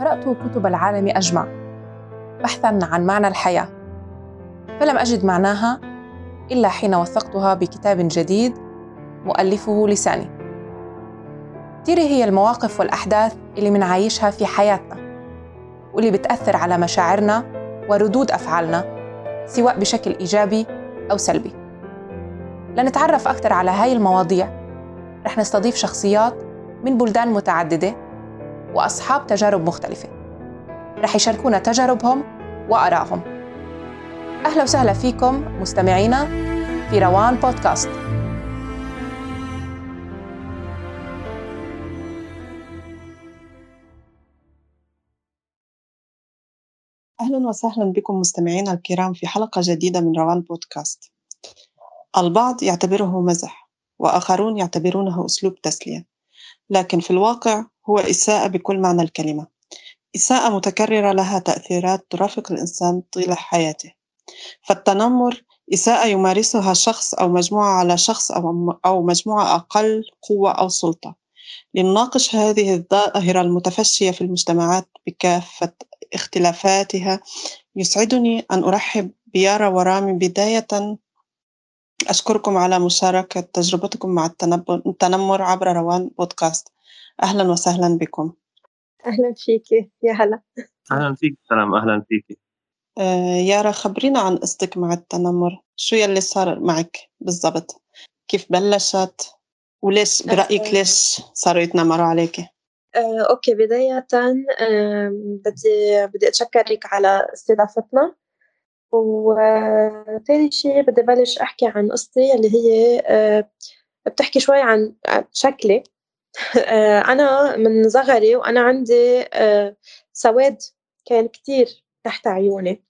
قرأت كتب العالم أجمع بحثا عن معنى الحياة فلم أجد معناها إلا حين وثقتها بكتاب جديد مؤلفه لساني. كتير هي المواقف والأحداث اللي منعايشها في حياتنا واللي بتأثر على مشاعرنا وردود أفعالنا سواء بشكل إيجابي أو سلبي. لنتعرف أكثر على هاي المواضيع رح نستضيف شخصيات من بلدان متعددة وأصحاب تجارب مختلفة. رح يشاركونا تجاربهم وآرائهم. أهلا وسهلا فيكم مستمعينا في روان بودكاست. أهلا وسهلا بكم مستمعينا الكرام في حلقة جديدة من روان بودكاست. البعض يعتبره مزح وآخرون يعتبرونه أسلوب تسلية. لكن في الواقع هو إساءة بكل معنى الكلمة. إساءة متكررة لها تأثيرات ترافق الإنسان طيلة حياته. فالتنمر إساءة يمارسها شخص أو مجموعة على شخص أو مجموعة أقل قوة أو سلطة. لنناقش هذه الظاهرة المتفشية في المجتمعات بكافة اختلافاتها يسعدني أن أرحب بيارا ورامي بداية أشكركم على مشاركة تجربتكم مع التنمر عبر روان بودكاست. أهلا وسهلا بكم. أهلا فيكي. يا هلا. أهلا فيك سلام. أهلا فيك آه يارا خبرينا عن قصتك مع التنمر. شو يلي صار معك بالضبط؟ كيف بلشت؟ وليش برأيك آه. ليش صاروا يتنمروا عليك؟ آه، okay. بداية آه، بدي بدي أتشكرك على استضافتنا. وتاني شيء بدي بلش أحكي عن قصتي اللي هي آه، بتحكي شوي عن شكلي. آه، أنا من صغري وأنا عندي آه، سواد كان كتير تحت عيوني.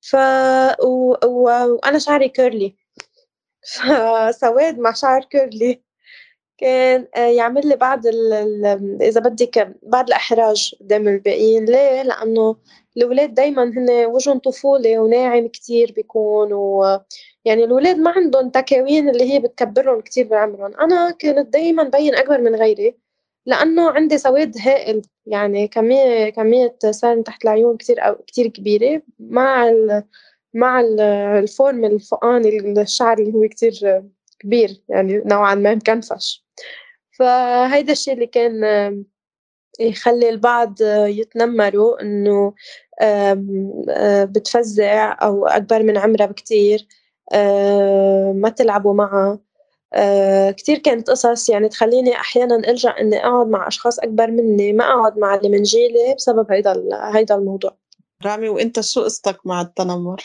ف و... و... وأنا شعري curly. فسواد مع شعر curly. كان يعمل لي بعض. إذا بدك بعض الإحراج قدام الباقيين ليه؟ لأنه الأولاد دايما هن وجهن طفولة وناعم كتير بيكون و يعني الأولاد ما عندهم تكاوين اللي هي بتكبرهم كتير بعمرهم أنا كنت دايما بين أكبر من غيري لأنه عندي سواد هائل يعني كمية كمية سان تحت العيون كتير أو كتير كبيرة مع مع الفورم الفوقاني الشعر اللي هو كتير كبير يعني نوعا ما مكنفش. فهيدا الشيء اللي كان يخلي البعض يتنمروا إنه بتفزع أو أكبر من عمرها بكتير ما تلعبوا معها. كتير كانت قصص يعني تخليني أحيانا ألجأ إني أقعد مع أشخاص أكبر مني ما أقعد مع اللي من جيلي بسبب هيدا هيدا الموضوع. رامي وإنت شو قصتك مع التنمر؟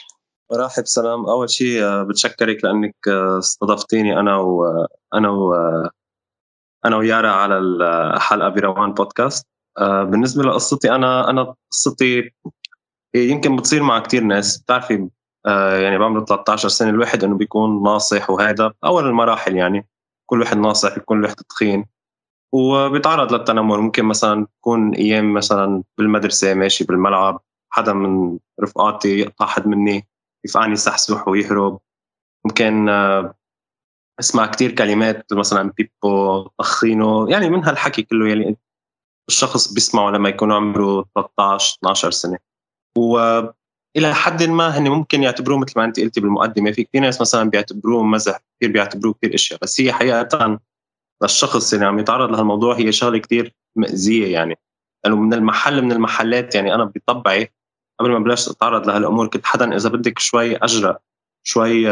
مرحب سلام. أول شيء بتشكرك لأنك استضفتيني أنا وأنا و أنا ويارا على الحلقة بروان بودكاست. آه، بالنسبة لقصتي أنا أنا قصتي يمكن بتصير مع كثير ناس. بتعرفي آه، يعني بعمر 13 سنة الواحد إنه بيكون ناصح وهذا أول المراحل يعني. كل واحد ناصح كل واحد تخين وبيتعرض للتنمر. ممكن مثلا تكون أيام مثلا بالمدرسة ماشي بالملعب حدا من رفقاتي يقطع حد مني. يفقعني يسحسح ويهرب. ممكن آه، أسمع كتير كلمات مثلا بيبو طخينو يعني من هالحكي كله يعني الشخص بيسمعه لما يكون عمره 13 12 سنة. والى حد ما هن ممكن يعتبروه مثل ما أنت قلتي بالمقدمة. في كثير ناس مثلا بيعتبروه مزح كثير بيعتبروه كثير أشياء. بس هي حقيقه للشخص اللي عم يتعرض لهالموضوع هي شغلة كثير مأزيه يعني. لأنه من المحل من المحلات يعني أنا بطبعي قبل ما بلشت أتعرض لهالأمور كنت حدا إذا بدك شوي أجرأ شوي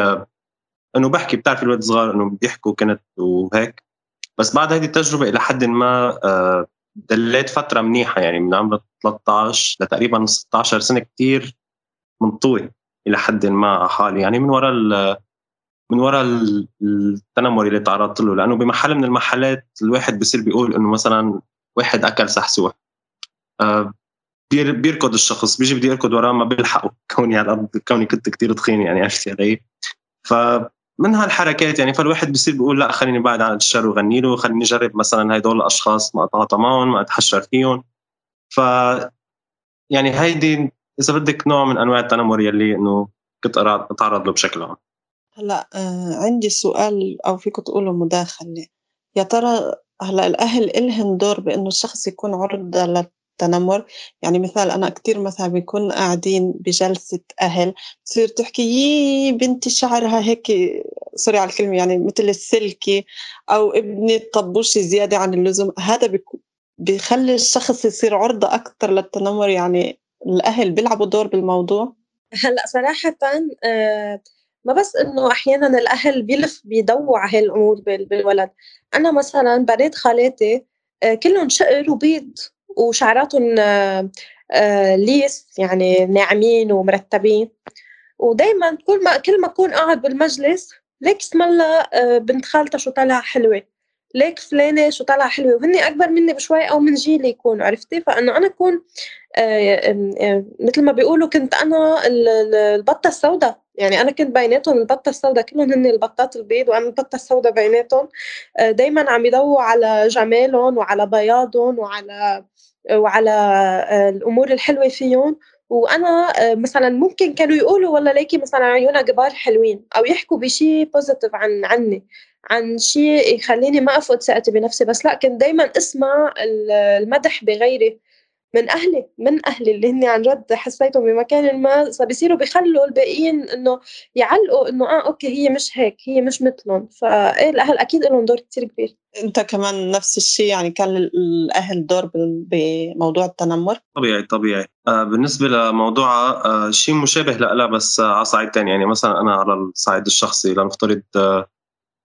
إنه بحكي بتعرف الولد صغار إنه بيحكوا كنت وهيك. بس بعد هذه التجربة إلى حد ما آه، دليت فترة منيحة يعني من عمر 13 لتقريبا 16 سنة كثير منطوي إلى حد ما على حالي. يعني من وراء من وراء التنمر اللي تعرضت له. لأنه بمحل من المحلات الواحد بصير بيقول إنه مثلا واحد أكل سحسوح. آه، بيركض الشخص بيجي بده يركض وراه ما بيلحقه. كوني على كوني كنت كثير تخين يعني عرفتي علي ف من هالحركات يعني فالواحد بصير بيقول لا خليني بعد عن الشر وغني له خليني أجرب مثلا هدول الأشخاص ما اتعاطى معهم ما أتحشر فيهم. ف يعني هيدي إذا بدك نوع من أنواع التنمر يلي إنه كنت أتعرض له بشكل عام. هلأ آه عندي سؤال أو فيك تقولوا مداخلة. يا ترى هلأ الأهل إلهم دور بإنه الشخص يكون عرضة التنمر. يعني مثال أنا كتير مثلا بيكون قاعدين بجلسة أهل تصير تحكي يي بنتي شعرها هيك سوري على الكلمة يعني مثل السلكي أو ابني طبوشي زيادة عن اللزوم. هذا بيخلي الشخص يصير عرضة أكثر للتنمر يعني الأهل بيلعبوا دور بالموضوع. هلأ صراحة آه ما بس إنه أحيانا الأهل بيلف بيدوروا على هالأمور الأمور بالولد. أنا مثلا بنات خالاتي آه، كلهم شقر وبيض. وشعراتهم آه، آه، ليس يعني ناعمين ومرتبين. ودائما كل ما كل ما أكون قاعد بالمجلس ليك اسم الله بنت خالتها شو طالعة حلوة. ليك فلانة شو طالعة حلوة. وهن أكبر مني بشوي أو من جيلي يكونوا عرفتي؟ فإنه أنا أكون مثل ما بيقولوا كنت أنا البطة السوداء. يعني أنا كنت بيناتهم البطة السوداء كلهم هن البطات البيض وأنا البطة السوداء بيناتهم. آه، دائما عم يدوروا على جمالهم وعلى بياضهم وعلى وعلى آه، الأمور الحلوة فيهم. وأنا آه، مثلا ممكن كانوا يقولوا والله ليكي مثلا عيونها كبار حلوين أو يحكوا بشيء بوزيتيف عن عني عن شيء يخليني ما افقد ثقتي بنفسي. بس لا كنت دائما أسمع المدح بغيري. من أهلي من أهلي اللي هن عن جد حسيتهم بمكان ما بيصيروا بيخلوا الباقيين إنه يعلقوا إنه آه أوكي هي مش هيك هي مش مثلهم. فايه الأهل أكيد لهم دور كثير كبير. أنت كمان نفس الشيء يعني كان الأهل دور بموضوع التنمر؟ طبيعي طبيعي. آه بالنسبة لموضوع آه شيء مشابه لا بس آه على صعيد ثاني يعني مثلا أنا على الصعيد الشخصي لنفترض آه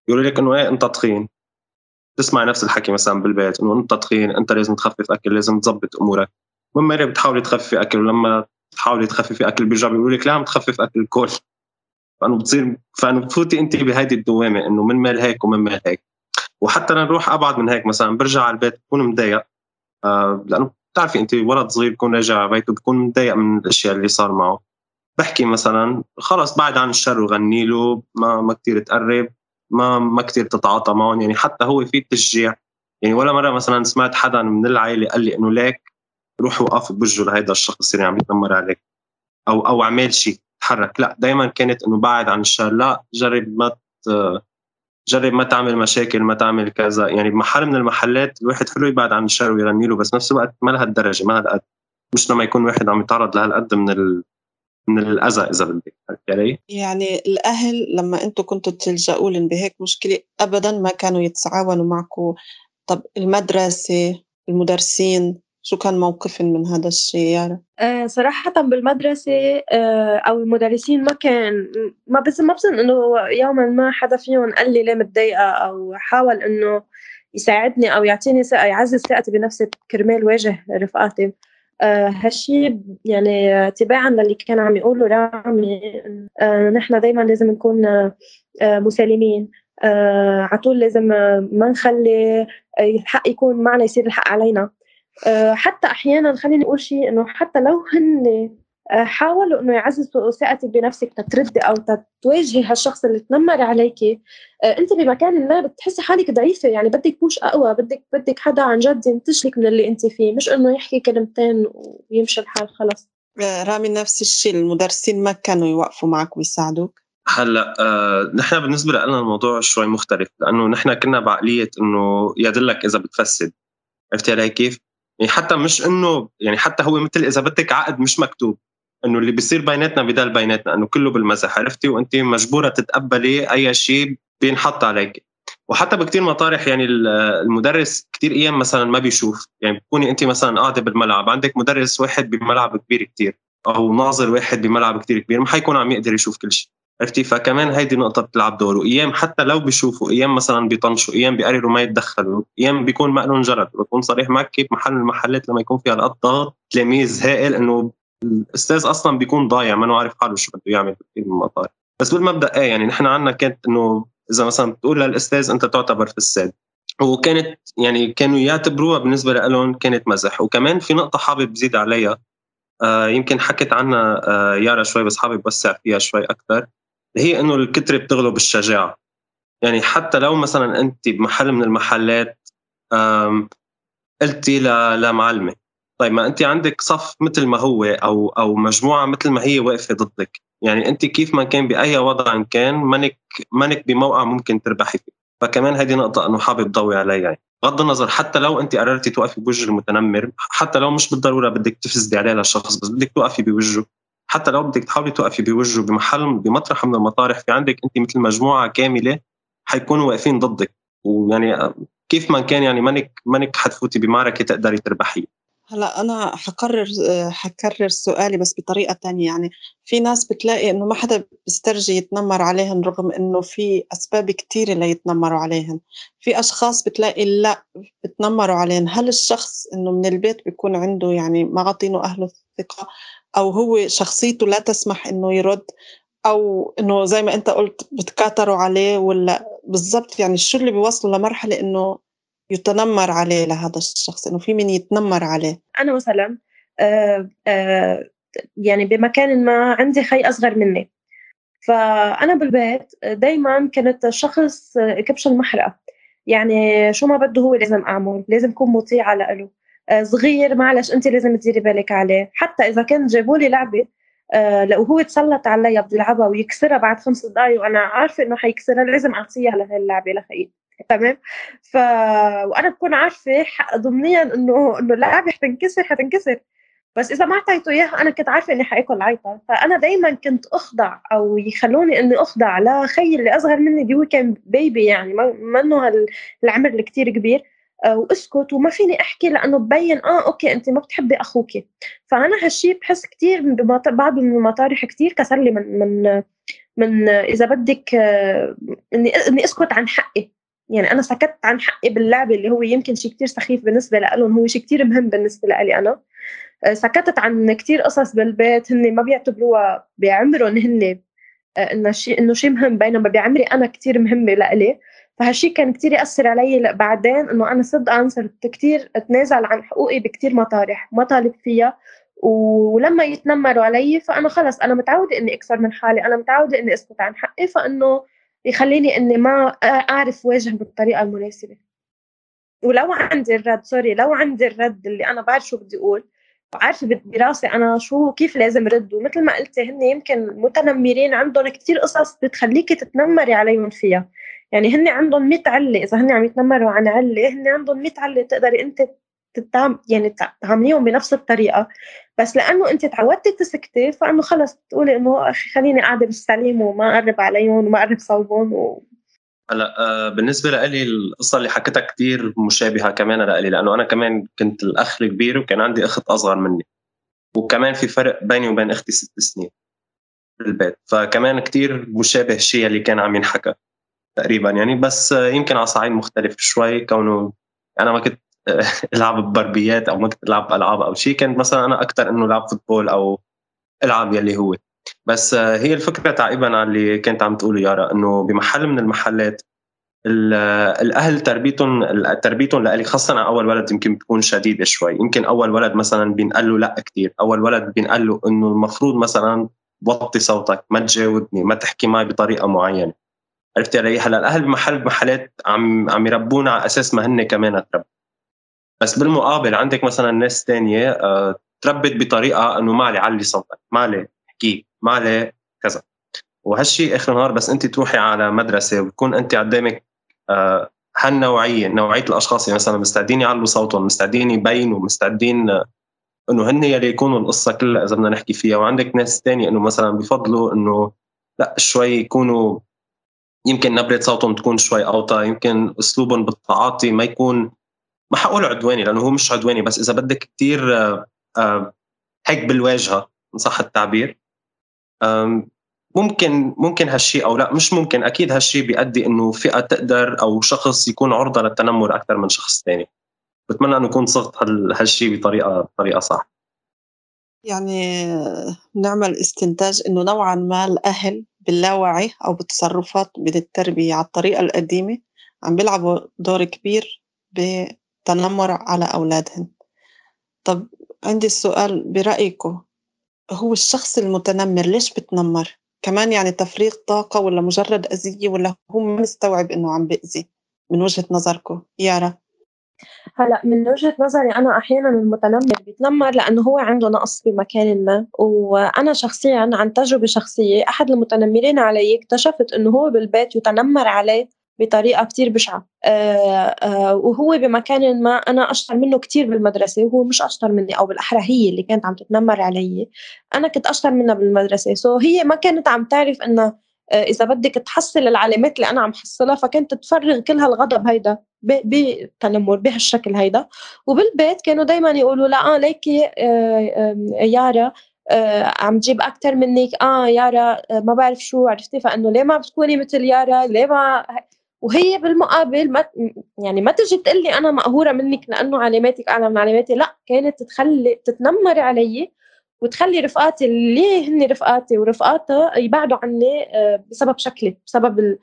يقولوا لك إنه إيه أنت تخين. تسمع نفس الحكي مثلا بالبيت إنه أنت تخين أنت لازم تخفف أكل لازم تظبط أمورك. من مره بتحاولي تخففي أكل ولما تحاولي تخففي أكل بيرجعوا بيقولوا لك لا عم تخفف أكل الكل. فإنه بتصير فإنه بتفوتي أنت بهيدي الدوامة إنه من مال هيك ومن مال هيك. وحتى لنروح أبعد من هيك مثلا برجع على البيت بكون مضايق. آه لأنه بتعرفي أنت ولد صغير بكون راجع على بيته بكون مضايق من الأشياء اللي صار معه. بحكي مثلا خلص بعد عن الشر وغني له ما ما كثير تقرب. ما ما كثير تتعاطى معهم. يعني حتى هو في تشجيع. يعني ولا مرة مثلا سمعت حدا من العائله قال لي إنه ليك روح وقف بوجهه لهيدا الشخص اللي عم يتنمر عليك. أو أو اعمل شيء تحرك. لا دائما كانت إنه بعد عن الشر. لا جرب ما جرب ما تعمل مشاكل ما تعمل كذا. يعني بمحل من المحلات الواحد حلو يبعد عن الشر ويغني له بس نفس الوقت ما لهالدرجة ما هالقد مش لما يكون واحد عم يتعرض لهالقد من ال... من الأذى إذا بدك علي؟ يعني الأهل لما أنتم كنتوا تلجأوا لهم بهيك مشكلة ابدا ما كانوا يتعاونوا معكم طب المدرسة المدرسين شو كان موقفهم من هذا الشيء يعني؟ آه صراحة بالمدرسة آه أو المدرسين ما كان ما بس ما بظن إنه يوما ما حدا فيهم قال لي ليه متضايقة أو حاول إنه يساعدني أو يعطيني ثقة يعزز ثقتي بنفسي كرمال واجه رفقاتي آه هالشي يعني تباعا للي كان عم يقوله رامي آه نحن دايما لازم نكون آه مسالمين. آه على طول لازم ما نخلي الحق يكون معنا يصير الحق علينا. آه حتى أحيانا خليني أقول شيء إنه حتى لو هن آه، حاولوا إنه يعززوا ثقتك بنفسك تتردي أو تواجهي هالشخص اللي تنمر عليكي آه، أنت بمكان ما بتحسي حالك ضعيفة يعني بدك بوش أقوى بدك بدك حدا عن جد ينتشلك من اللي أنت فيه. مش إنه يحكي كلمتين ويمشي الحال خلص. آه، رامي نفس الشيء المدرسين ما كانوا يوقفوا معك ويساعدوك؟ هلأ آه نحن بالنسبة لنا الموضوع شوي مختلف لأنه نحن كنا بعقلية إنه يدلك إذا بتفسد. عرفتي علي كيف؟ يعني حتى مش إنه يعني حتى هو مثل إذا بدك عقد مش مكتوب. إنه اللي بيصير بيناتنا بضل بيناتنا إنه كله بالمزح عرفتي؟ وأنت مجبورة تتقبلي أي شيء بينحط عليك. وحتى بكثير مطارح يعني المدرس كثير أيام مثلا ما بيشوف. يعني بتكوني أنت مثلا قاعدة بالملعب عندك مدرس واحد بملعب كبير كثير أو ناظر واحد بملعب كثير كبير ما حيكون عم يقدر يشوف كل شيء عرفتي؟ فكمان هيدي نقطة بتلعب دور وأيام حتى لو بيشوفوا أيام مثلا بيطنشوا أيام بيقرروا ما يتدخلوا أيام بيكون ما لهم جرد. بكون صريح معك كيف محل المحلات لما يكون فيها هالقد ضغط تلاميذ هائل إنه الأستاذ أصلا بيكون ضايع ما عارف حاله شو بده يعمل كثير من المطار. بس بالمبدأ إيه يعني نحن عندنا كانت إنه إذا مثلا بتقول للأستاذ أنت تعتبر فساد وكانت يعني كانوا يعتبروها بالنسبة لهم كانت مزح. وكمان في نقطة حابب زيد عليها آه يمكن حكت عنها آه يارا شوي بس حابب اوسع فيها شوي أكثر هي إنه الكترة بتغلب الشجاعة. يعني حتى لو مثلا أنت بمحل من المحلات قلتي لمعلمة طيب ما انت عندك صف مثل ما هو أو أو مجموعة مثل ما هي واقفة ضدك. يعني انت كيف ما كان بأي وضع كان مانك مانك بموقع ممكن تربحي فيه. فكمان هذه نقطة إنه حابب ضوي عليها يعني. بغض النظر حتى لو انت قررتي توقفي بوجه المتنمر حتى لو مش بالضرورة بدك تفسدي عليه للشخص بس بدك توقفي بوجهه. حتى لو بدك تحاولي توقفي بوجهه بمحل بمطرح من المطارح في عندك انت مثل مجموعة كاملة حيكونوا واقفين ضدك. ويعني كيف ما كان يعني مانك مانك حتفوتي بمعركة تقدري تربحي هلأ أنا حكرر حكرر سؤالي بس بطريقة تانية. يعني في ناس بتلاقي إنه ما حدا بيسترجي يتنمر عليهن رغم إنه في أسباب كثيره ليتنمروا عليهن. في أشخاص بتلاقي لأ بتنمروا عليهن. هل الشخص إنه من البيت بيكون عنده يعني ما عاطينه أهله الثقه أو هو شخصيته لا تسمح إنه يرد؟ أو إنه زي ما أنت قلت بتكاتروا عليه ولا بالضبط؟ يعني شو اللي بيوصلوا لمرحلة إنه يتنمر عليه لهذا الشخص إنه في من يتنمر عليه. أنا مثلا آه آه يعني بمكان ما عندي خي أصغر مني. فأنا بالبيت دائما كنت شخص كبش المحرقه يعني شو ما بده هو لازم أعمل لازم اكون مطيعه له آه صغير معلش انت لازم تديري بالك عليه. حتى إذا كان جابوا لي لعبة آه لو هو تسلط علي بدي العبها ويكسرها بعد خمس دقائق وأنا عارفة إنه حيكسرها لازم أعطيها لهي اللعبة لخيي. تمام؟ ف وأنا بكون عارفة ضمنيا إنه إنه اللعبة حتنكسر حتنكسر. بس إذا ما أعطيته إياها أنا كنت عارفة إني حأكل عيطة. فأنا دائما كنت أخضع أو يخلوني إني أخضع لخي اللي أصغر مني اللي هو كان بيبي يعني ما إنه العمر اللي كثير كبير. آه، وأسكت وما فيني أحكي لأنه ببين آه okay أنت ما بتحبي أخوك. فأنا هالشيء بحس كثير بعض من المطارح كثير كسر لي من من من إذا بدك آه، اني إني أسكت عن حقي. يعني أنا سكت عن حقي باللعبه اللي هو يمكن شيء كتير سخيف بالنسبة لهم هو شيء كتير مهم بالنسبة لي أنا. آه، سكتت عن كتير قصص بالبيت هن ما بيعتبروها بعمرهم هن آه، انه شيء انه شيء مهم بينما بعمري أنا كتير مهمة لإلي. فهالشيء كان كتير يأثر علي بعدين انه أنا صدقا صرت كتير أتنازل عن حقوقي بكتير مطارح ما طالب فيها ولما يتنمروا علي فأنا خلص أنا متعودة اني أكثر من حالي أنا متعودة اني أسكت عن حقي فانه يخليني إني ما أعرف واجه بالطريقة المناسبة. ولو عندي الرد سوري لو عندي الرد اللي أنا بعرف شو بدي أقول وعارفه براسي أنا شو كيف لازم رد. ومثل ما قلتي هن يمكن متنمرين عندهم كثير قصص بتخليكي تتنمري عليهم فيها. يعني هن عندهم 100 علة إذا هن عم يتنمروا عن علة هن عندهم 100 علة تقدري انت تتعام يعني تعامليهم بنفس الطريقة بس لأنه أنت تعودتي تسكتي فإنه خلص بتقولي إنه أخي خليني قاعدة بالسليم وما أقرب عليهم وما أقرب صوبهم و... هلأ آه بالنسبة لي القصة اللي حكيتها كثير مشابهة كمان لإلي لأنه أنا كمان كنت الأخ الكبير وكان عندي أخت أصغر مني وكمان في فرق بيني وبين أختي ست سنين بالبيت فكمان كثير مشابه الشيء اللي كان عم ينحكى تقريبا يعني بس يمكن على صعيد مختلف شوي كونه أنا ما كنت العب ببربيات أو ما كنت العب ألعاب أو شيء. كنت مثلا أنا أكثر إنه العب فوتبول أو العب يلي هو. بس هي الفكرة تعقيبا على اللي كنت عم تقوله يارا إنه بمحل من المحلات الأهل تربيتهم تربيتهم لإلي خاصه على أول ولد يمكن بتكون شديده شوي. يمكن أول ولد مثلا بينقال له لأ كثير أول ولد بينقال له إنه المفروض مثلا وطي صوتك ما تجاوبني ما تحكي معي بطريقة معينة. عرفتي علي هلأ الأهل بمحل بمحلات عم عم يربونا على أساس ما هن كمان تربوا بس بالمقابل عندك مثلا ناس تانية آه، تربت بطريقة إنه ما علي علي صوتك ما علي احكي ما علي كذا. وهالشيء آخر النهار بس أنت تروحي على مدرسة وتكون أنت قدامك آه، هالنوعية نوعية الأشخاص اللي مثلا مستعدين يعلوا صوتهم مستعدين يبينوا مستعدين آه، إنه هن يلي يكونوا القصة كلها إذا بدنا نحكي فيها. وعندك ناس تانية إنه مثلا بفضلوا إنه لا شوي يكونوا يمكن نبرة صوتهم تكون شوي أوطى يمكن أسلوبهم بالتعاطي ما يكون ما حقول عدواني لأنه هو مش عدواني بس إذا بدك كثير آه، آه، هيك بالواجهة إن صح التعبير. ممكن ممكن هالشيء أو لا مش ممكن أكيد هالشيء بيؤدي إنه فئة تقدر أو شخص يكون عرضة للتنمر أكثر من شخص ثاني بتمنى إنه يكون صغت هالشيء بطريقة بطريقة صح. يعني نعمل استنتاج إنه نوعا ما الأهل باللاوعي أو بالتصرفات بالتربية على الطريقة القديمة عم بيلعبوا دور كبير تنمر على أولادهن طب عندي السؤال برأيكم هو الشخص المتنمر ليش بتنمر؟ كمان يعني تفريغ طاقة ولا مجرد أذية ولا هو مستوعب إنه عم بأذي؟ من وجهة نظركم يارا. هلأ من وجهة نظري أنا أحيانا المتنمر بيتنمر لأنه هو عنده نقص بمكان ما وأنا شخصيا عن تجربة شخصية أحد المتنمرين علي اكتشفت إنه هو بالبيت يتنمر عليه بطريقة كتير بشعة. وهو بمكان ما أنا أشطر منه كتير بالمدرسة وهو مش أشطر مني أو بالأحرى هي اللي كانت عم تتنمر علي. أنا كنت أشطر منها بالمدرسة. سو هي ما كانت عم تعرف إنه إذا بدك تحصل العلامات اللي أنا عم حصلها فكانت تفرغ كل هالغضب هيدا بالتنمر بهالشكل هيدا. وبالبيت كانوا دائما يقولوا لا آه ليكي يارا آه عم تجيب أكثر منك. آه يارا آه ما بعرف شو عرفتي؟ فإنه ليه ما بتكوني مثل يارا؟ ليه ما وهي بالمقابل ما يعني ما تجي تقول لي أنا مقهورة منك لأنه علاماتك أعلى من علاماتي لا كانت تخلي تتنمر علي وتخلي رفقاتي اللي هن رفقاتي ورفقاتها يبعدوا عني آه، بسبب شكلي بسبب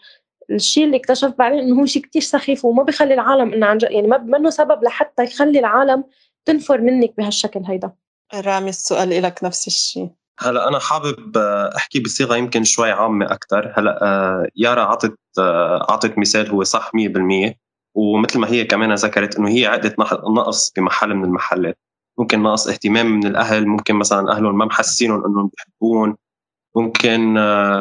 الشيء اللي اكتشفت بعدين إنه هو شيء كتير سخيف وما بخلي العالم إنه عن يعني ما منه سبب لحتى يخلي العالم تنفر منك بهالشكل هيدا. رامي السؤال لك نفس الشيء هلا أنا حابب آه، أحكي بصيغة يمكن شوي عامة أكثر هلا آه، يارا عطت اعطت مثال هو صح 100% ومثل ما هي كمان ذكرت إنه هي عقده نقص بمحل من المحلات. ممكن نقص اهتمام من الأهل ممكن مثلا أهلهم ما محسينهم إنهم بيحبون. ممكن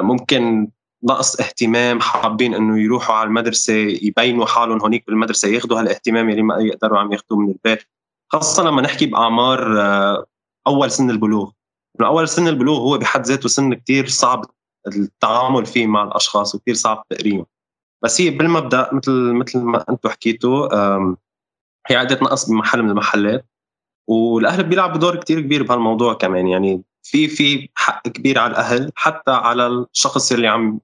ممكن نقص اهتمام حابين إنه يروحوا على المدرسة يبينوا حالهم هونيك بالمدرسة ياخذوا هالاهتمام اللي ما يقدروا عم ياخذوه من البيت. خاصة لما نحكي بأعمار أول سن البلوغ. اول سن البلوغ هو بحد ذاته سن كتير صعب التعامل فيه مع الأشخاص وكثير صعب تقريهم بس هي بالمبدأ مثل مثل ما أنتم حكيتوا هي عقده نقص بمحل من المحلات والأهل بيلعبوا دور كتير كبير بهالموضوع كمان. يعني في في حق كبير على الأهل حتى على الشخص اللي عم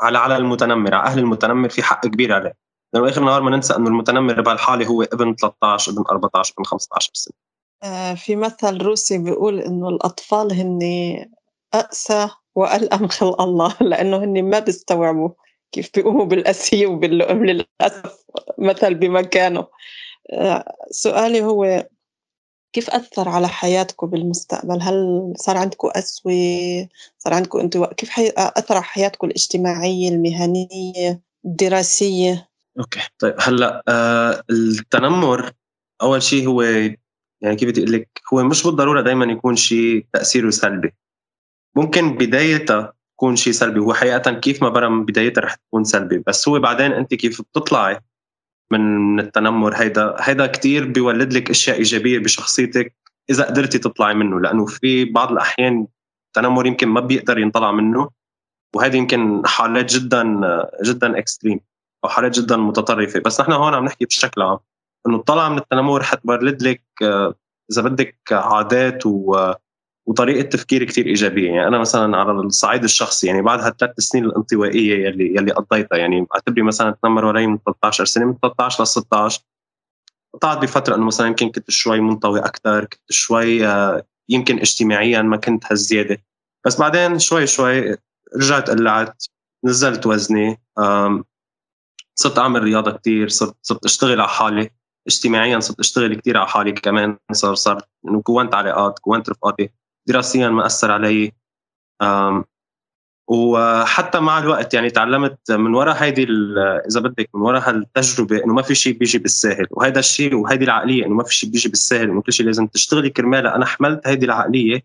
على على المتنمر على أهل المتنمر في حق كبير عليه. لأنه آخر النهار ما ننسى إنه المتنمر بهالحالة هو ابن 13 ابن 14 ابن 15 سنة. في مثل روسي بيقول إنه الأطفال هن أقسى وألأم خلق الله لأنه هن ما بيستوعبوا كيف بيقوموا بالاسيه وباللؤم للأسف مثل بمكانه آه سؤالي هو كيف أثّر على حياتكم بالمستقبل؟ هل صار عندكم قسوة؟ صار عندكم انطواء؟ كيف حي... أثّر على حياتكم الاجتماعية، المهنية، الدراسية؟ أوكي طيب هلأ آه التنمر أول شيء هو يعني كيف بدي أقول لك هو مش بالضرورة دايما يكون شيء تأثيره سلبي. ممكن بدايتها تكون شيء سلبي هو حقيقة كيف ما برم بدايتها رح تكون سلبي بس هو بعدين أنت كيف بتطلعي من التنمر؟ هيدا هيدا كثير بيولد لك أشياء إيجابية بشخصيتك إذا قدرتي تطلعي منه لأنه في بعض الأحيان التنمر يمكن ما بيقدر ينطلع منه وهذه يمكن حالات جدا جدا اكستريم أو حالات جدا متطرفة. بس نحن هون عم نحكي بشكل عام إنه طلع من التنمر حتولد لك إذا بدك عادات و وطريقة تفكير كثير إيجابية. يعني أنا مثلا على الصعيد الشخصي يعني بعد هالثلاث سنين الانطوائية يلي يلي قضيتها. يعني اعتبري مثلا تنمروا علي من 13 سنة من 13 ل 16 قطعت بفترة إنه مثلا يمكن كنت شوي منطوي أكثر كنت شوي آه، يمكن اجتماعيا ما كنت هالزياده بس بعدين شوي شوي رجعت قلعت نزلت وزني صرت أعمل رياضة كثير صرت صرت أشتغل على حالي. اجتماعيا صرت أشتغل كثير على حالي كمان صار صار إنه كونت علاقات كونت رفقاتي دراسيا ما أثر علي. وحتى مع الوقت يعني تعلمت من وراء هيدي إذا بدك من وراء هالتجربة إنه ما في شيء بيجي بالساهل. وهذا الشيء وهيدي العقلية إنه ما في شيء بيجي بالساهل إنه كل شيء لازم تشتغلي كرمالها أنا حملت هيدي العقلية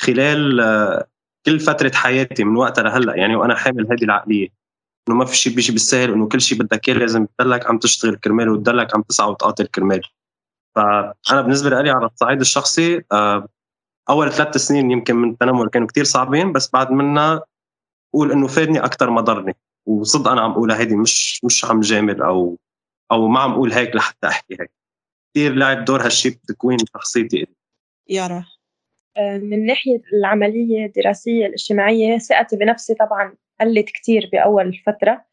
خلال كل فترة حياتي من وقتها لهلأ يعني وأنا حامل هيدي العقلية. إنه ما في شيء بيجي بالسهل إنه كل شيء بدك إياه لازم تضلك عم تشتغل كرماله وتضلك عم تسعى وتقاتل كرماله فأنا بالنسبة لي على الصعيد الشخصي أول ثلاث سنين يمكن من التنمر كانوا كتير صعبين بس بعد منها قول إنه فادني أكثر ما ضرني. وصدق أنا عم اقولها هيدي مش مش عم جامل أو أو ما عم أقول هيك لحتى أحكي هيك. كثير لعب دور هالشيء بتكوين شخصيتي يارا آه، من ناحية العملية الدراسية الاجتماعية ثقتي بنفسي طبعا قلت كتير بأول فترة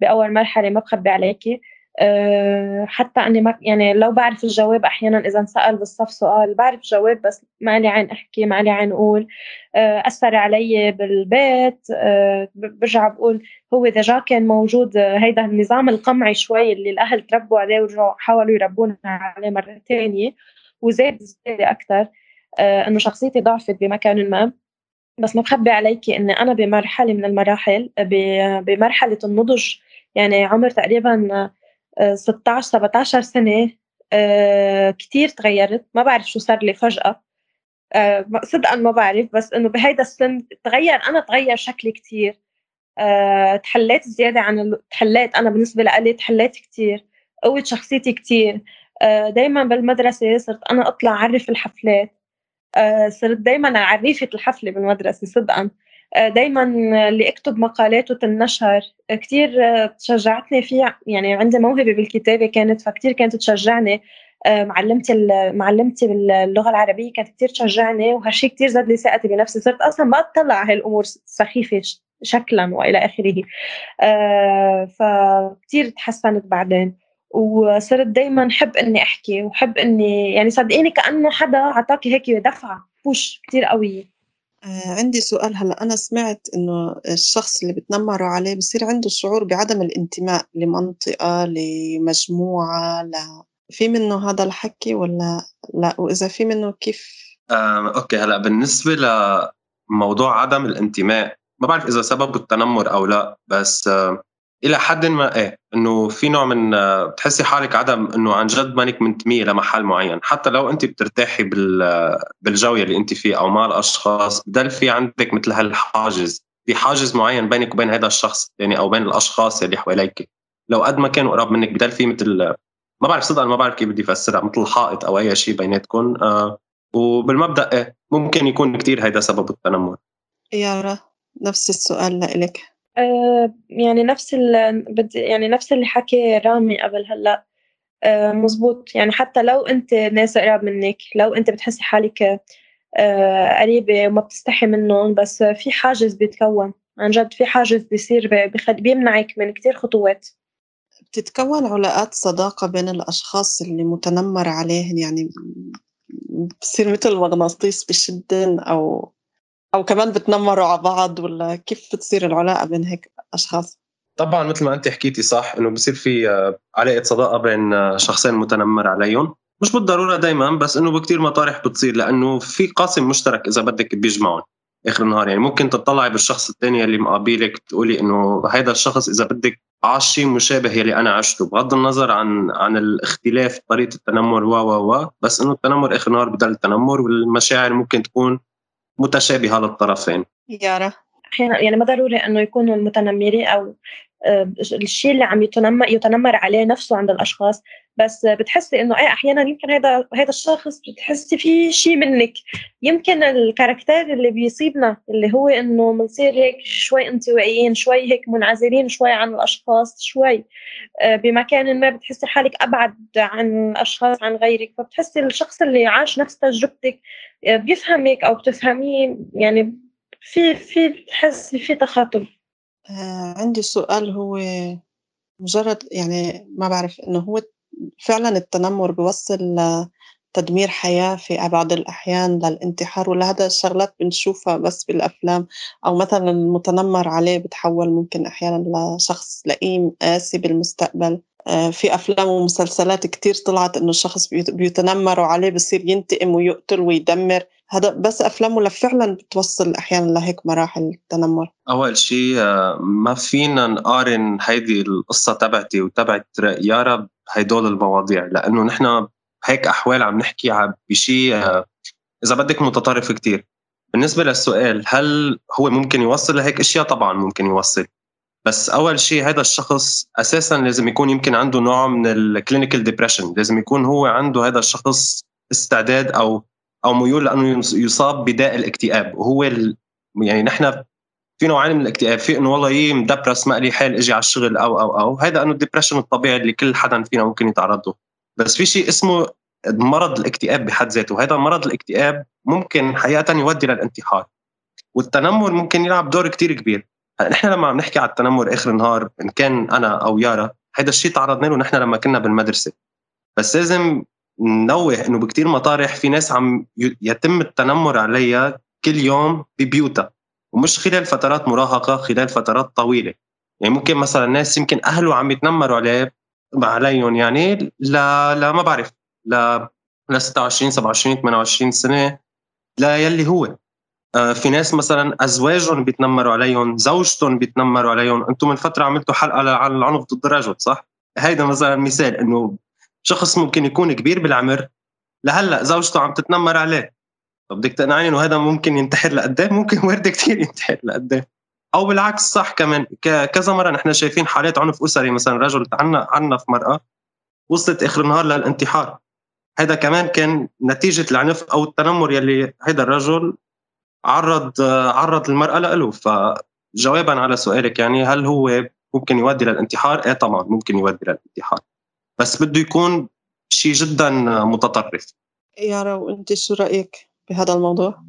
بأول مرحلة ما بخبي عليكي. آه، حتى أني ما يعني لو بعرف الجواب أحيانا إذا انسأل بالصف سؤال بعرف الجواب بس ما لي عين أحكي ما لي عين أقول. آه، أثر علي بالبيت. آه، برجع بقول هو ديجا كان موجود هيدا النظام القمعي شوي اللي الأهل تربوا عليه ورجعوا حاولوا يربونا عليه مرة ثانية وزاد زيادة أكثر إنه شخصيتي ضعفت بمكان ما. بس ما بخبي عليكي اني أنا بمرحلة من المراحل بمرحلة النضج يعني عمر تقريبا 16 17 سنة آه، كتير تغيرت. ما بعرف شو صار لي فجأة. آه، صدقا ما بعرف بس إنه بهيدا السن تغير أنا تغير شكلي كتير. أه تحليت زيادة عن. تحليت أنا بالنسبة لي تحليت كتير. قوت شخصيتي كتير. أه دايما بالمدرسة صرت أنا أطلع أعرف الحفلات. صرت دايما عريفة الحفلة بالمدرسة صدقا. أه دايما اللي أكتب مقالات وتنشر كتير شجعتني فيها يعني عندي موهبة بالكتابة كانت فكتير كانت تشجعني. آه، معلمتي معلمتي باللغة العربية كانت كثير تشجعني وهالشيء كثير زاد لي ثقتي بنفسي. صرت أصلا ما أطلع على هالأمور سخيفة شكلا وإلى آخره. آه، فكتير تحسنت بعدين. وصرت دايما حب إني أحكي وحب إني يعني صدقيني كأنه حدا اعطاكي هيك دفعة بوش كثير قويه آه عندي سؤال. هلأ أنا سمعت إنه الشخص اللي بتنمروا عليه بصير عنده شعور بعدم الانتماء لمنطقة لمجموعة ل في منه هذا الحكي ولا لا؟ وإذا في منه كيف؟ آه، أوكي. هلأ بالنسبة لموضوع عدم الانتماء ما بعرف إذا سببه التنمر أو لا بس آه إلى حد ما إيه إنه في نوع من آه بتحسي حالك عدم إنه عن جد مانك منتمية لمحل معين. حتى لو أنت بترتاحي بال بالجو اللي أنت فيه أو مع الأشخاص بضل في عندك مثل هالحاجز. في حاجز معين بينك وبين هذا الشخص يعني أو بين الأشخاص اللي حواليك. لو قد ما كانوا قراب منك بضل في مثل ما بعرف صدق ما بعرف كيف بدي أفسرها مثل حائط أو أي شيء بيناتكم آه وبالمبدأ إيه ممكن يكون كثير هيدا سبب التنمر. يارا نفس السؤال لإلك. آه يعني نفس بدي يعني نفس اللي حكي رامي قبل هلأ. آه مزبوط يعني حتى لو أنت ناس قراب منك لو أنت بتحسي حالك آه قريبة وما بتستحي منهم بس في حاجز بيتكون. عن جد في حاجز بيصير بيمنعك من كتير خطوات. بتتكون علاقات صداقة بين الأشخاص اللي متنمر عليهن؟ يعني بصير مثل مغناطيس بشدن أو أو كمان بتنمروا على بعض ولا كيف بتصير العلاقة بين هيك أشخاص؟ طبعا مثل ما أنت حكيتي صح إنه بصير في آه، علاقة صداقة بين آه، شخصين متنمر عليهم. مش بالضرورة دائما بس إنه بكثير مطارح بتصير لأنه في قاسم مشترك إذا بدك بيجمعهم آخر النهار. يعني ممكن تطلعي بالشخص الثاني اللي مقابلك تقولي إنه هذا الشخص إذا بدك عاش شيء مشابه يلي أنا عشته. بغض النظر عن عن الاختلاف طريقة التنمر و و و بس إنه التنمر آخر النهار بضل تنمر والمشاعر ممكن تكون متشابهة للطرفين. يارا. أحيانا يعني ما ضروري إنه يكونوا المتنمرين أو الشيء اللي عم يتنمر يتنمر عليه نفسه عند الأشخاص. بس بتحسي إنه إيه أحيانا يمكن هذا هذا الشخص بتحسي فيه شيء منك. يمكن الكاركتير اللي بيصيبنا اللي هو إنه بنصير هيك شوي انطوائيين شوي هيك منعزلين شوي عن الأشخاص شوي آه، بمكان ما بتحسي حالك أبعد عن الاشخاص عن غيرك. فبتحسي الشخص اللي عاش نفس تجربتك آه، بيفهمك أو بتفهميه يعني في في بتحسي في تخاطب. آه عندي سؤال هو مجرد يعني ما بعرف إنه هو فعلًا التنمر بيوصّل لتدمير حياة في بعض الأحيان للانتحار ولا هذا الشغلات بنشوفها بس بالأفلام أو مثلًا المتنمر عليه بتحوّل ممكن أحيانًا لشخص لئيم قاسي بالمستقبل، آه، في أفلام ومسلسلات كتير طلعت إنه الشخص بيتنمروا عليه بصير ينتقم ويقتل ويدمر. هذا بس أفلام ولا فعلا بتوصل أحيانا لهيك مراحل التنمر؟ أول شيء آه، ما فينا نقارن هيدي القصة تبعتي وتبعت يارا بهدول المواضيع لأنه نحن هيك أحوال عم نحكي بشيء آه، إذا بدك متطرف كتير بالنسبة للسؤال هل هو ممكن يوصل لهيك أشياء؟ طبعا ممكن يوصل بس أول شيء هذا الشخص أساسا لازم يكون يمكن عنده نوع من ال clinical depression لازم يكون هو عنده هذا الشخص استعداد أو أو ميول لأنه يصاب بداء الاكتئاب. وهو ال... يعني نحن في نوعين من الاكتئاب. في إنه والله يي مدبرس ما لي حال إجي على الشغل أو أو أو. هذا إنه الدبرشن الطبيعي اللي كل حدا فينا ممكن يتعرض له. بس في شيء اسمه مرض الاكتئاب بحد ذاته. هذا مرض الاكتئاب ممكن حقيقه يؤدي للانتحار. والتنمر ممكن يلعب دور كتير كبير. نحن لما عم نحكي على التنمر آخر النهار إن كان أنا أو يارا هذا الشيء تعرضنا له نحن لما كنا بالمدرسة. بس لازم ننوه إنه بكتير مطارح. في ناس عم يتم التنمر عليها كل يوم ببيوتها ومش خلال فترات مراهقة خلال فترات طويلة. يعني ممكن مثلا ناس يمكن أهله عم يتنمروا عليه عليهم يعني لا لا ما بعرف ل ل 26 27 28 سنة لا يلي هو. آه في ناس مثلا أزواجهم بيتنمروا عليهم زوجتهم بيتنمروا عليهم. أنتم من فترة عملتوا حلقة عن العنف ضد الرجل صح؟ هيدا مثلا مثال إنه شخص ممكن يكون كبير بالعمر لهلأ زوجته عم تتنمر عليه. طب بدك تقنعني إنه هذا ممكن ينتحر لقدام؟ ممكن وارد كثير ينتحر لقدام. أو بالعكس صح كمان كذا مرة نحن شايفين حالات عنف أسري مثلا رجل عنف مرأة وصلت آخر النهار للانتحار. هذا كمان كان نتيجة العنف أو التنمر يلي هذا الرجل عرض عرض المرأة له فجوابا على سؤالك يعني هل هو ممكن يؤدي للانتحار؟ إيه طبعا ممكن يؤدي للانتحار. بس بده يكون شيء جدا متطرف. يارا وانت شو رأيك بهذا الموضوع؟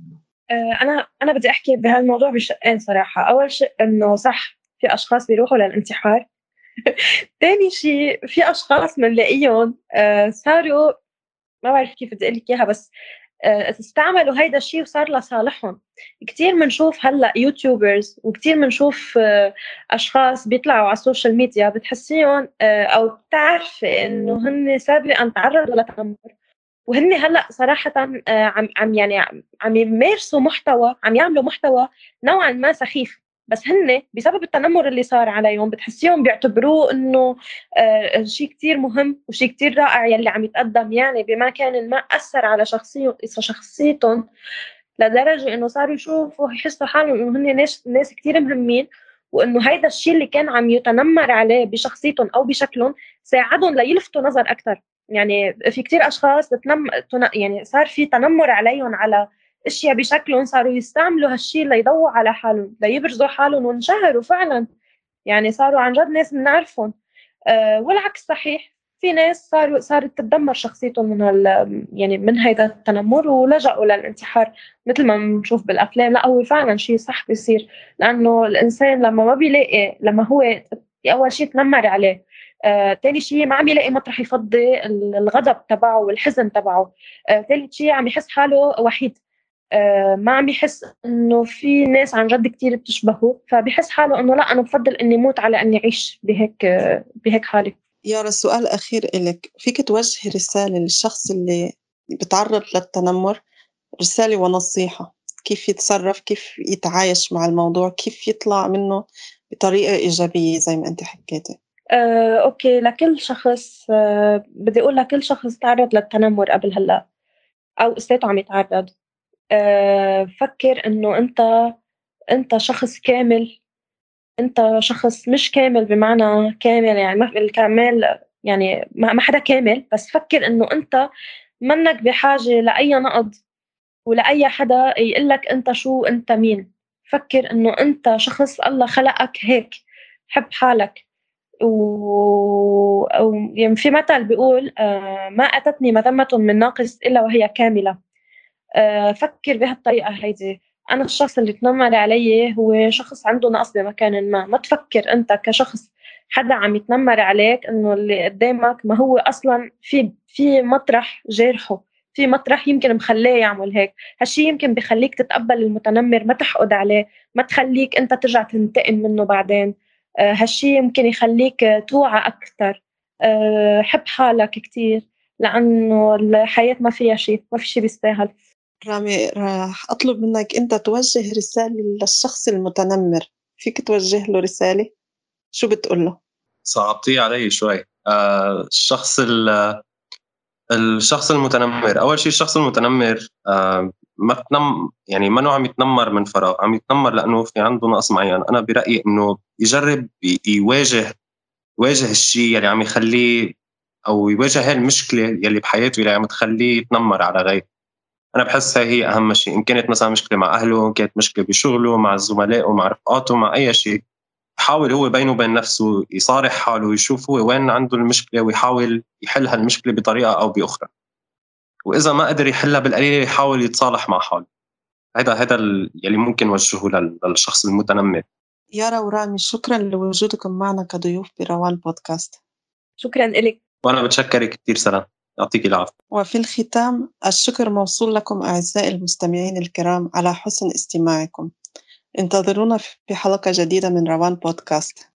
آه، أنا أنا بدي أحكي بهالموضوع بشقين صراحة. أول شيء إنه صح في أشخاص بيروحوا للانتحار. ثاني شيء في أشخاص بنلاقيهم آه، صاروا ما بعرف كيف بدي أقول لك إياها بس استعملوا هيدا الشيء وصار لصالحهم. كثير بنشوف هلأ YouTubers وكثير بنشوف أشخاص بيطلعوا على ال social media بتحسيهم أو بتعرفي إنه هن سابقا تعرضوا لتنمر وهن هلأ صراحة آه، عم عم يعني عم يمارسوا محتوى عم يعملوا محتوى نوعا ما سخيف. بس هن بسبب التنمر اللي صار عليهم بتحسيهم بيعتبروه إنه آه شيء كثير مهم وشيء كثير رائع يلي عم يتقدم يعني بما كان ما أثر على شخصيهم شخصيتهم لدرجة إنه صاروا يشوفوا يحسوا حالهم إنه هن ناس ناس كثير مهمين وإنه هيدا الشيء اللي كان عم يتنمر عليه بشخصيتهم أو بشكلهم ساعدهم ليلفتوا نظر أكثر يعني في كتير أشخاص بتنم يعني صار في تنمر عليهم على إشياء بشكلهم صاروا يستعملوا هالشيء ليضووا على حالهم ليبرزوا حالهم وانشهروا فعلا. يعني صاروا عن جد ناس بنعرفهم أه والعكس صحيح. في ناس صاروا صارت تتدمر شخصيتهم من هال يعني من هيدا التنمر ولجأوا للانتحار. مثل ما بنشوف بالأفلام لا هو فعلا شيء صح بيصير. لأنه الإنسان لما ما بيلاقي لما هو أول شيء تنمر عليه آه، شيء ما عم يلاقي مطرح يفضي الغضب تبعه والحزن تبعه. آه، شيء عم يحس حاله وحيد. ما عم يحس إنه في ناس عن جد كثير بتشبهه فبحس حاله إنه لا أنا بفضل إني موت على إني أعيش بهيك آه، بهيك حالي يارا السؤال الاخير لك فيك توجهي رسالة للشخص اللي بتعرض للتنمر؟ رسالة ونصيحة. كيف يتصرف؟ كيف يتعايش مع الموضوع؟ كيف يطلع منه بطريقة إيجابية زي ما أنت حكيتي؟ آه، أوكي. لكل شخص آه، بدي أقول لكل شخص تعرض للتنمر قبل هلأ أو لساته عم يتعرض. آه، فكر إنه أنت أنت شخص كامل أنت شخص مش كامل بمعنى كامل يعني ما الكمال يعني ما حدا كامل بس فكر إنه أنت منك بحاجة لأي نقد ولأي حدا يقول لك أنت شو أنت مين. فكر إنه أنت شخص الله خلقك هيك حب حالك. و... يعني في مثل بيقول آه، ما أتتني مذمة من ناقص إلا وهي كاملة. آه، فكر بهالطريقة هيدي. أنا الشخص اللي تنمر علي هو شخص عنده نقص بمكان ما. ما تفكر أنت كشخص حدا عم يتنمر عليك إنه اللي قدامك ما هو أصلا في في مطرح جارحه. في مطرح يمكن مخليه يعمل هيك. هالشي يمكن بخليك تتقبل المتنمر ما تحقد عليه. ما تخليك أنت ترجع تنتقم منه بعدين. آه، هالشي يمكن يخليك توعى أكثر آه، حب حالك كتير لأنه الحياة ما فيها شيء ما في شيء بيستاهل. رامي راح أطلب منك أنت توجه رسالة للشخص المتنمر. فيك توجه له رسالة؟ شو بتقول له؟ صعبتي علي شوي. آه الشخص الشخص المتنمر. أول شيء الشخص المتنمر آه ما تنم يعني ما عم يتنمر من فراغ. عم يتنمر لأنه في عنده نقص معين. أنا برأيي إنه يجرب يواجه يواجه الشيء يلي عم يخليه أو يواجه هاي المشكلة يلي بحياته يلي عم تخليه يتنمر على غيره. أنا بحس هي هي أهم شيء. إن كانت مثلا مشكلة مع أهله إن كانت مشكلة بشغله مع زملائه مع رفقاته مع أي شيء يحاول هو بينه وبين نفسه يصارح حاله ويشوف هو وين عنده المشكلة ويحاول يحل هالمشكلة بطريقة أو بأخرى. وإذا ما قدر يحلها بالقليله يحاول يتصالح مع حاله. هذا هذا يلي ممكن وجهه للشخص المتنمر. يارا ورامي شكرا لوجودكم معنا كضيوف بروان بودكاست شكرا لك وأنا بتشكرك كثير سلام. يعطيك العافية. وفي الختام الشكر موصول لكم أعزائي المستمعين الكرام على حسن استماعكم. انتظرونا في حلقة جديدة من روان بودكاست.